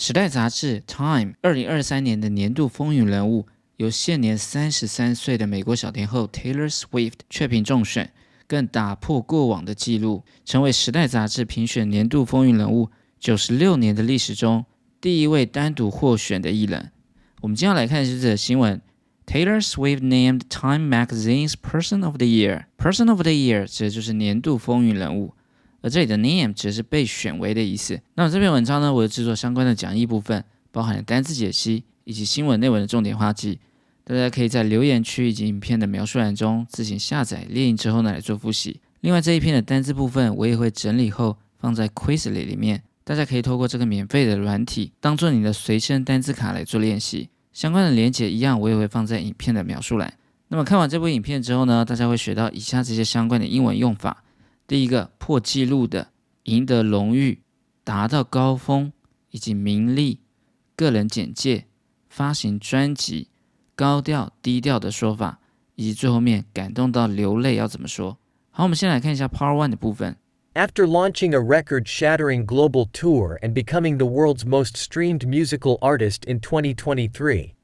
时代杂志 Time 二零二三年的年度风云人物，由现年三十三岁的美国小天后 Taylor Swift 确评中选，更打破过往的纪录，成为时代杂志评选年度风云人物九十六年的历史中第一位单独获选的艺人。我们接下来看这则新闻：Taylor Swift named Time Magazine's Person of the Year。Person of the Year 指的就是年度风云人物。这里的 name 只是被选为的意思。那么这篇文章呢，我制作相关的讲义部分，包含了单词解析以及新闻内文的重点话记。大家可以在留言区以及影片的描述栏中自行下载列印之后呢来做复习。另外这一篇的单字部分，我也会整理后放在 Quizlet 里面，大家可以透过这个免费的软体当做你的随身单字卡来做练习。相关的连接一样，我也会放在影片的描述栏。那么看完这部影片之后呢，大家会学到以下这些相关的英文用法。第一个破纪录的，赢得荣誉，达到高峰，以及名利，个人简介，发行专辑，高调低调的说法，以及最后面感动到流泪要怎么说？好，我们先来看一下 Part One 的部分。After launching a record shattering global tour and becoming the world's most streamed musical artist in 2023,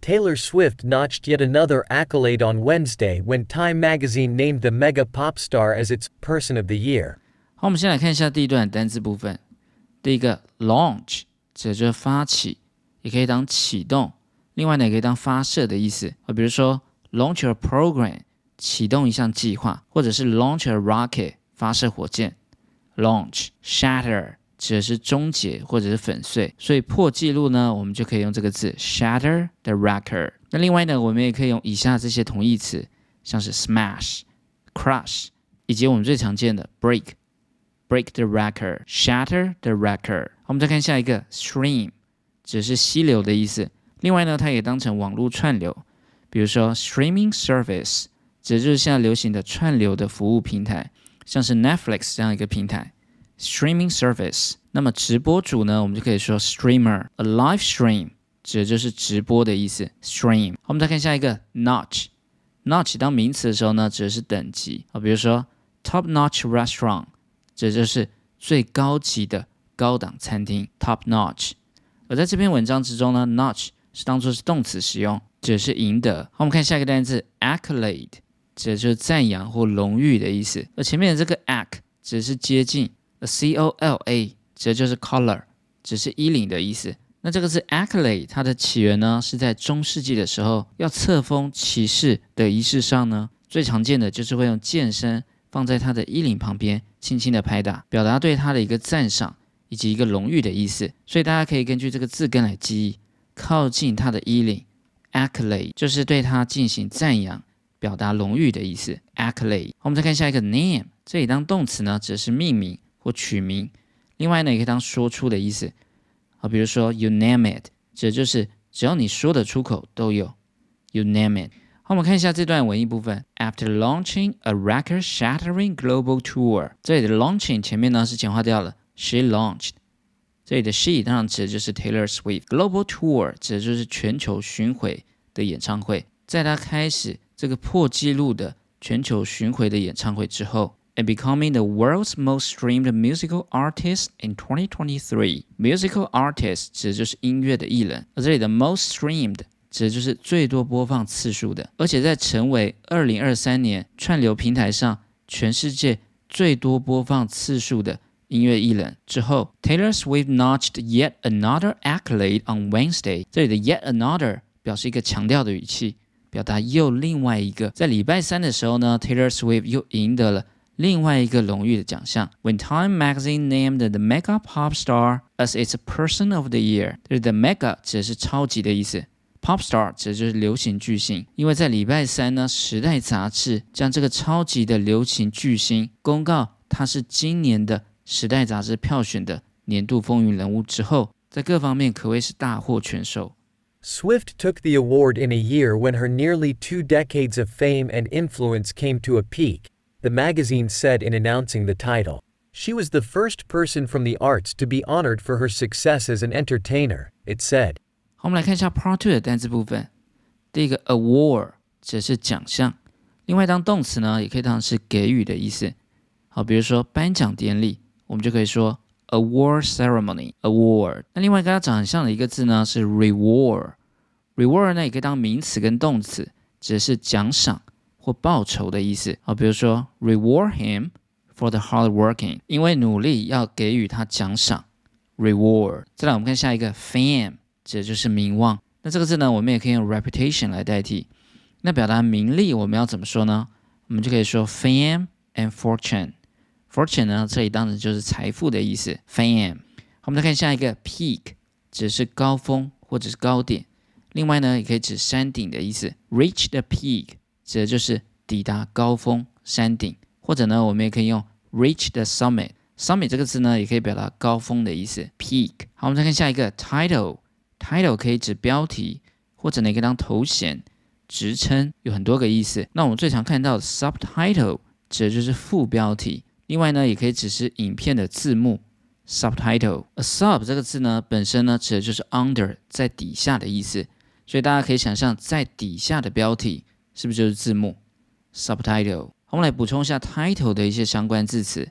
Taylor Swift notched yet another accolade on Wednesday when Time magazine named the mega pop star as its Person of the Year. 好，我们先来看一下第一段单字部分。第一个 launch 指的就是发起，也可以当启动，另外呢也可以当发射的意思。啊，比如说 launch a program 启动一项计划，或者是 launch a rocket 发射火箭。launch shatter 指的是终结或者是粉碎，所以破纪录呢，我们就可以用这个字 shatter the record。那另外呢，我们也可以用以下这些同义词，像是 smash、crush，以及我们最常见的 break、break the record、shatter the record。我们再看下一个 stream，指的是溪流的意思。另外呢，它也当成网络串流，比如说 streaming service，指的就是现在流行的串流的服务平台，像是 Netflix 这样一个平台。Streaming service。那么直播主呢，我们就可以说 streamer。A live stream 指的就是直播的意思。stream。我们再看下一个 notch。notch 当名词的时候呢，指的是等级啊，比如说 top notch restaurant，指的就是最高级的高档餐厅 top notch。而在这篇文章之中呢，notch 是当做是动词使用，指的是赢得。好，我们看下一个单词 accolade，指的就是赞扬或荣誉的意思。而前面的这个 ac 指的是接近。C O L A 指的就是 collar，只是衣领的意思。那这个字 accolade，它的起源呢是在中世纪的时候，要册封骑士的仪式上呢，最常见的就是会用剑身放在他的衣领旁边，轻轻的拍打，表达对他的一个赞赏以及一个荣誉的意思。所以大家可以根据这个字根来记忆，靠近他的衣领，accolade 就是对他进行赞扬，表达荣誉的意思。accolade，我们再看下一个 name，这里当动词呢，指的是命名。或取名，另外呢，也可以当说出的意思啊，比如说 you name it，指的就是只要你说得出口都有 you name it。好，我们看一下这段文艺部分。After launching a record-shattering global tour，这里的 launching 前面呢是简化掉了，she launched。这里的 she 当然指的就是 Taylor Swift。Global tour 指的就是全球巡回的演唱会。在她开始这个破纪录的全球巡回的演唱会之后。and becoming the world's most streamed musical artist in 2023. Musical artist 指的就是音乐的艺人，而这里的 most streamed 指的就是最多播放次数的，而且在成为2023年串流平台上全世界最多播放次数的音乐艺人之后，Taylor Swift notched yet another accolade on Wednesday。这里的 yet another 表示一个强调的语气，表达又另外一个。在礼拜三的时候呢，Taylor Swift 又赢得了。 另外一个荣誉的奖项，When Time Magazine named the mega pop star as its Person of the Year，就是 the mega 指的是超级的意思，pop star 指的就是流行巨星。因为在礼拜三呢，《时代》杂志将这个超级的流行巨星公告他是今年的《时代》杂志票选的年度风云人物之后，在各方面可谓是大获全胜。Swift took the award in a year when her nearly two decades of fame and influence came to a peak the magazine said in announcing the title. She was the first person from the arts to be honored for her success as an entertainer, it said. 好，我们来看一下 Part Two 的单词部分。第一个 award 指是奖项，另外当动词呢，也可以当是给予的意思。好，比如说颁奖典礼，我们就可以说 award ceremony，award。那另外跟它长很像的一个字呢是 reward，reward 呢也可以当名词跟动词，指的是奖赏 或报酬的意思啊。比如说 reward him for the hard working，因为努力要给予他奖赏，reward。再来我们看下一个 fame，指的就是名望。那这个字呢，我们也可以用 reputation 来代替。那表达名利，我们要怎么说呢？我们就可以说 fame and fortune。fortune 呢，这里当然就是财富的意思。fame。我们再看下一个 peak，指的是高峰或者是高点。另外呢，也可以指山顶的意思。reach the peak，指的就是抵达高峰、山顶。或者呢，我们也可以用 reach the summit。summit 这个字呢，也可以表达高峰的意思。peak。好，我们再看下一个 title。title 可以指标题，或者呢可以当头衔、职称，有很多个意思。那我们最常看到的 subtitle 指的就是副标题。另外呢，也可以指示影片的字幕。subtitle。a sub 这个字呢，本身呢指的就是 under 在底下的意思。所以大家可以想象，在底下的标题是不是就是字幕？subtitle。我们来补充一下 title 的一些相关字词。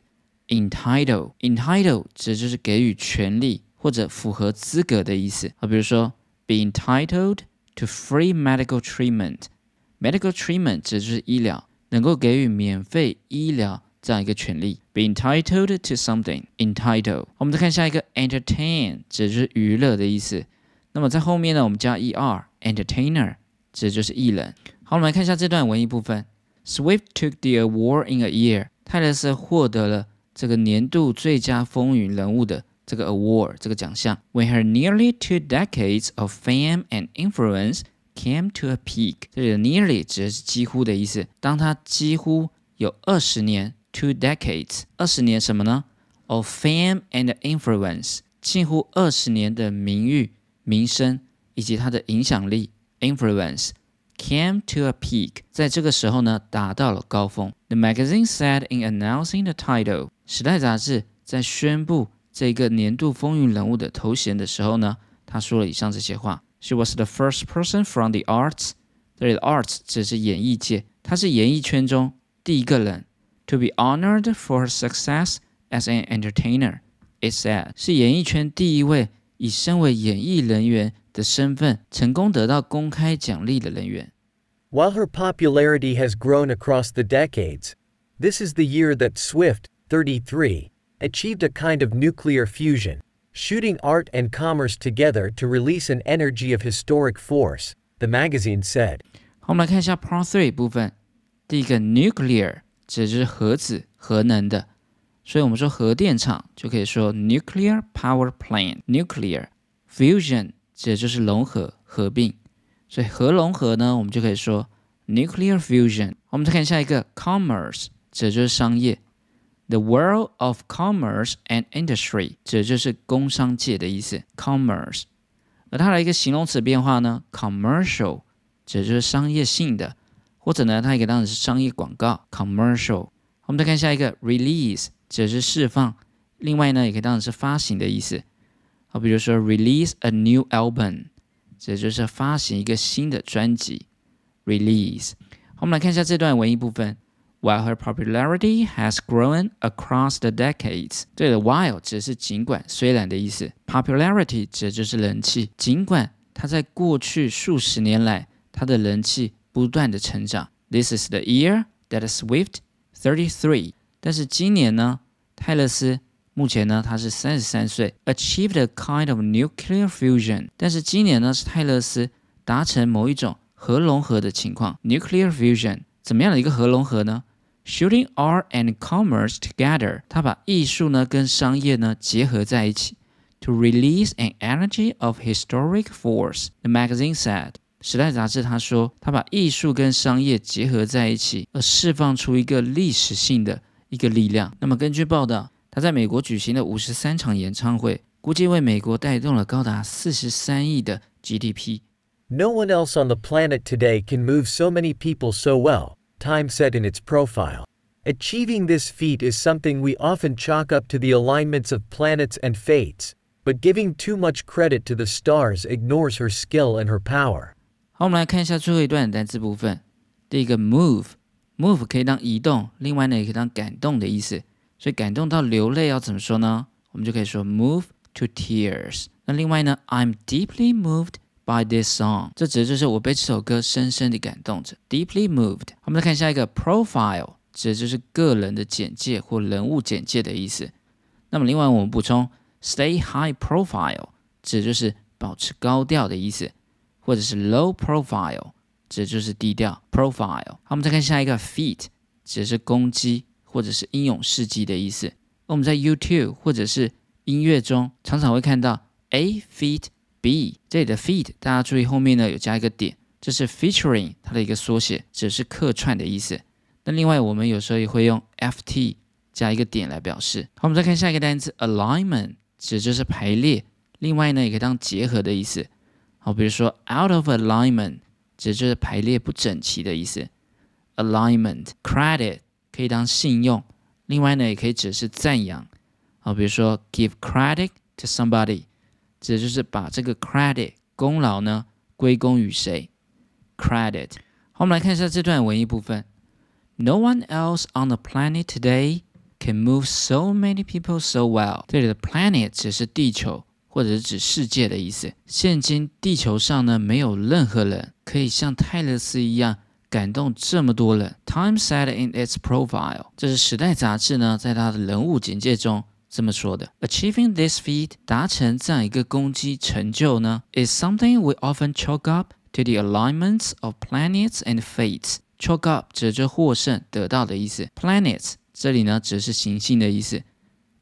entitle。entitle 指的就是给予权利。或者符合资格的意思啊，比如说 be entitled to free medical treatment。medical treatment 指的就是医疗，能够给予免费医疗这样一个权利。be entitled to something。Entitle。我们再看下一个 entertain，指的就是娱乐的意思。那么在后面呢，我们加 er，entertainer，指的就是艺人。好，我们来看一下这段文艺部分。Swift took the award in a year。泰勒斯获得了这个年度最佳风云人物的。这个 award 这个奖项，when her nearly two decades of fame and influence came to a peak，这里的 nearly 指的是几乎的意思。当她几乎有二十年 two decades，二十年什么呢？of fame and influence，近乎二十年的名誉、名声以及她的影响力 influence came to a peak，在这个时候呢达到了高峰。The magazine said in announcing the title，《时代》杂志在宣布。这个年度风云人物的头衔的时候呢，他说了以上这些话。She was the first person from the arts，这里的 arts 指的是演艺界，她是演艺圈中第一个人。To be honored for her success as an entertainer, it said，是演艺圈第一位以身为演艺人员 的身份成功得到公开奖励的人员。While her popularity has grown across the decades, this is the year that Swift, 33, achieved a kind of nuclear fusion, shooting art and commerce together to release an energy of historic force, the magazine said. 好，我们来看一下 Part Three 部分。第一个 nuclear 指的是核子、核能的，所以我们说核电厂就可以说 nuclear power plant。nuclear fusion 指的就是融合、合并，所以核融合呢，我们就可以说 nuclear fusion。我们再看下一个 commerce 指的就是商业。The world of commerce and industry，指的就是工商界的意思。Commerce，而它的一个形容词变化呢，commercial，指的就是商业性的，或者呢，它也可以当成是商业广告。Commercial，我们再看下一个 release，指的是释放，另外呢，也可以当成是发行的意思。好，比如说 release a new album，指的就是发行一个新的专辑。Release，好，我们来看一下这段文艺部分。While her popularity has grown across the decades，这里的 while 指的是尽管、虽然的意思。Popularity 指的就是人气。尽管它在过去数十年来，它的人气不断的成长。This is the year that Swift thirty-three，但是今年呢，泰勒斯目前呢，他是三十三岁，achieved a kind of nuclear fusion。但是今年呢，是泰勒斯达成某一种核融合的情况。Nuclear fusion 怎么样的一个核融合呢？Shooting art and commerce together，他把艺术呢跟商业呢结合在一起，to release an energy of historic force。The magazine said，《时代》杂志他说，他把艺术跟商业结合在一起，而释放出一个历史性的一个力量。那么根据报道，他在美国举行的五十三场演唱会，估计为美国带动了高达四十三亿的 GDP。No one else on the planet today can move so many people so well. Time said in its profile. Achieving this feat is something we often chalk up to the alignments of planets and fates, but giving too much credit to the stars ignores her skill and her power. 好，我们来看一下最后一段单词部分。第一个 move，move 可以当移动，另外呢也可以当感动的意思。 所以感动到流泪要怎么说呢？我们就可以说 move to tears。那另外呢，I'm deeply moved by this song，这指的就是我被这首歌深深的感动着，deeply moved。我们再看下一个 profile，指的就是个人的简介或人物简介的意思。那么另外我们补充 stay high profile，指的就是保持高调的意思，或者是 low profile，指的就是低调 profile。好，我们再看下一个 feat，指的是攻击或者是英勇事迹的意思。我们在 YouTube 或者是音乐中常常会看到 A feat B，这里的 feat 大家注意后面呢有加一个点，这是 featuring 它的一个缩写，只是客串的意思。那另外我们有时候也会用 FT 加一个点来表示。好，我们再看下一个单词 alignment，指就是排列。另外呢也可以当结合的意思。好，比如说 out of alignment，指就是排列不整齐的意思。alignment credit 可以当信用。另外呢，也可以指是赞扬，啊，比如说 give credit to somebody，指的就是把这个 credit 功劳呢归功于谁？credit。好，我们来看一下这段文艺部分。No one else on the planet today can move so many people so well。这里的 planet 指是地球，或者是指世界的意思。现今地球上呢，没有任何人可以像泰勒斯一样。感动这么多人。Time said in its profile，这是《时代》杂志呢，在它的人物简介中这么说的：Achieving this feat，达成这样一个攻击成就呢，is something we often chalk up to the alignments of planets and fate。Chalk up 指着获胜、得到的意思，planets 这里呢指的是行星的意思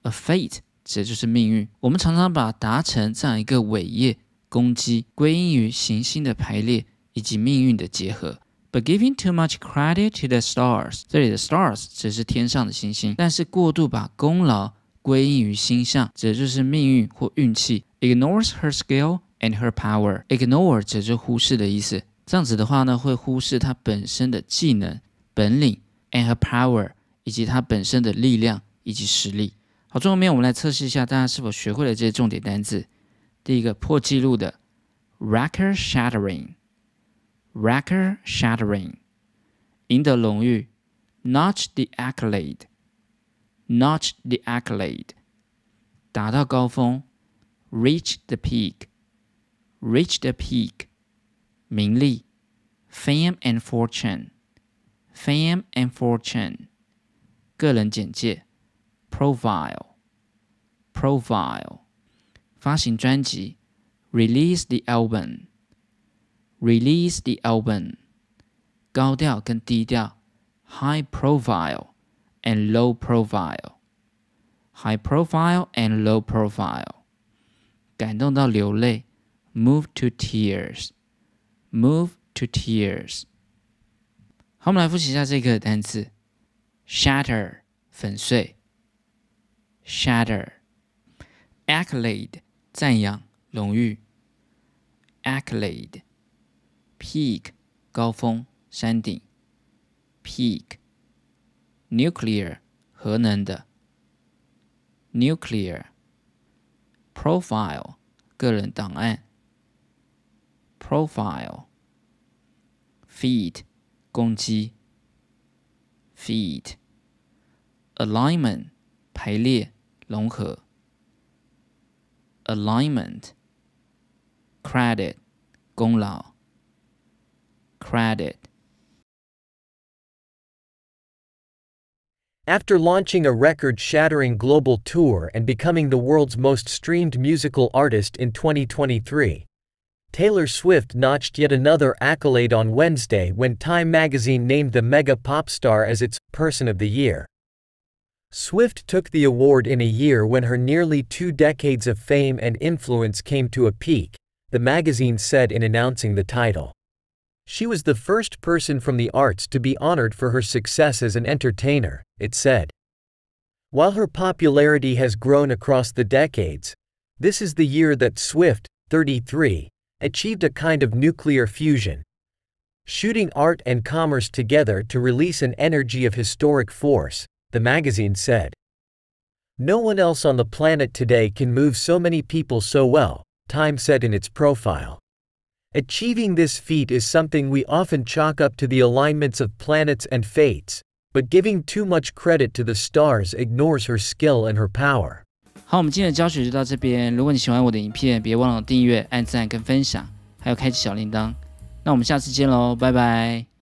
，a fate 指的就是命运。我们常常把达成这样一个伟业、攻击归因于行星的排列以及命运的结合。But giving too much credit to the stars，这里的 stars 只是天上的星星，但是过度把功劳归因于星象，指的就是命运或运气。Ignores her skill and her power。Ignore 指的是忽视的意思，这样子的话呢，会忽视她本身的技能、本领，and her power，以及她本身的力量以及实力。好，最后面我们来测试一下大家是否学会了这些重点单词。第一个破纪录的，record shattering。record shattering，赢得荣誉，notch the accolade，notch the accolade，达到高峰，reach the peak，reach the peak，名利，fame and fortune，fame and fortune，个人简介，profile，profile，发行专辑，release the album。 Release the album，高调跟低调，high profile and low profile，high profile and low profile，感动到流泪，move to tears，move to tears。好，我们来复习一下这个单词：shatter，粉碎；shatter，accolade，赞扬、荣誉；accolade。 Peak 高峰山顶，peak nuclear 核能的，nuclear profile 个人档案，profile feed 攻击，feed alignment 排列融合，alignment credit 功劳。Credit. After launching a record shattering global tour and becoming the world's most streamed musical artist in 2023, Taylor Swift notched yet another accolade on Wednesday when Time magazine named the mega pop star as its Person of the Year. Swift took the award in a year when her nearly two decades of fame and influence came to a peak, the magazine said in announcing the title. She was the first person from the arts to be honored for her success as an entertainer, it said. While her popularity has grown across the decades, this is the year that Swift, 33, achieved a kind of nuclear fusion. Shooting art and commerce together to release an energy of historic force, the magazine said. No one else on the planet today can move so many people so well, Time said in its profile. Achieving this feat is something we often chalk up to the alignments of planets and fates, but giving too much credit to the stars ignores her skill and her power. 好，我们今天的教学就到这边。如果你喜欢我的影片，别忘了订阅、按赞跟分享，还有开启小铃铛。那我们下次见喽，拜拜。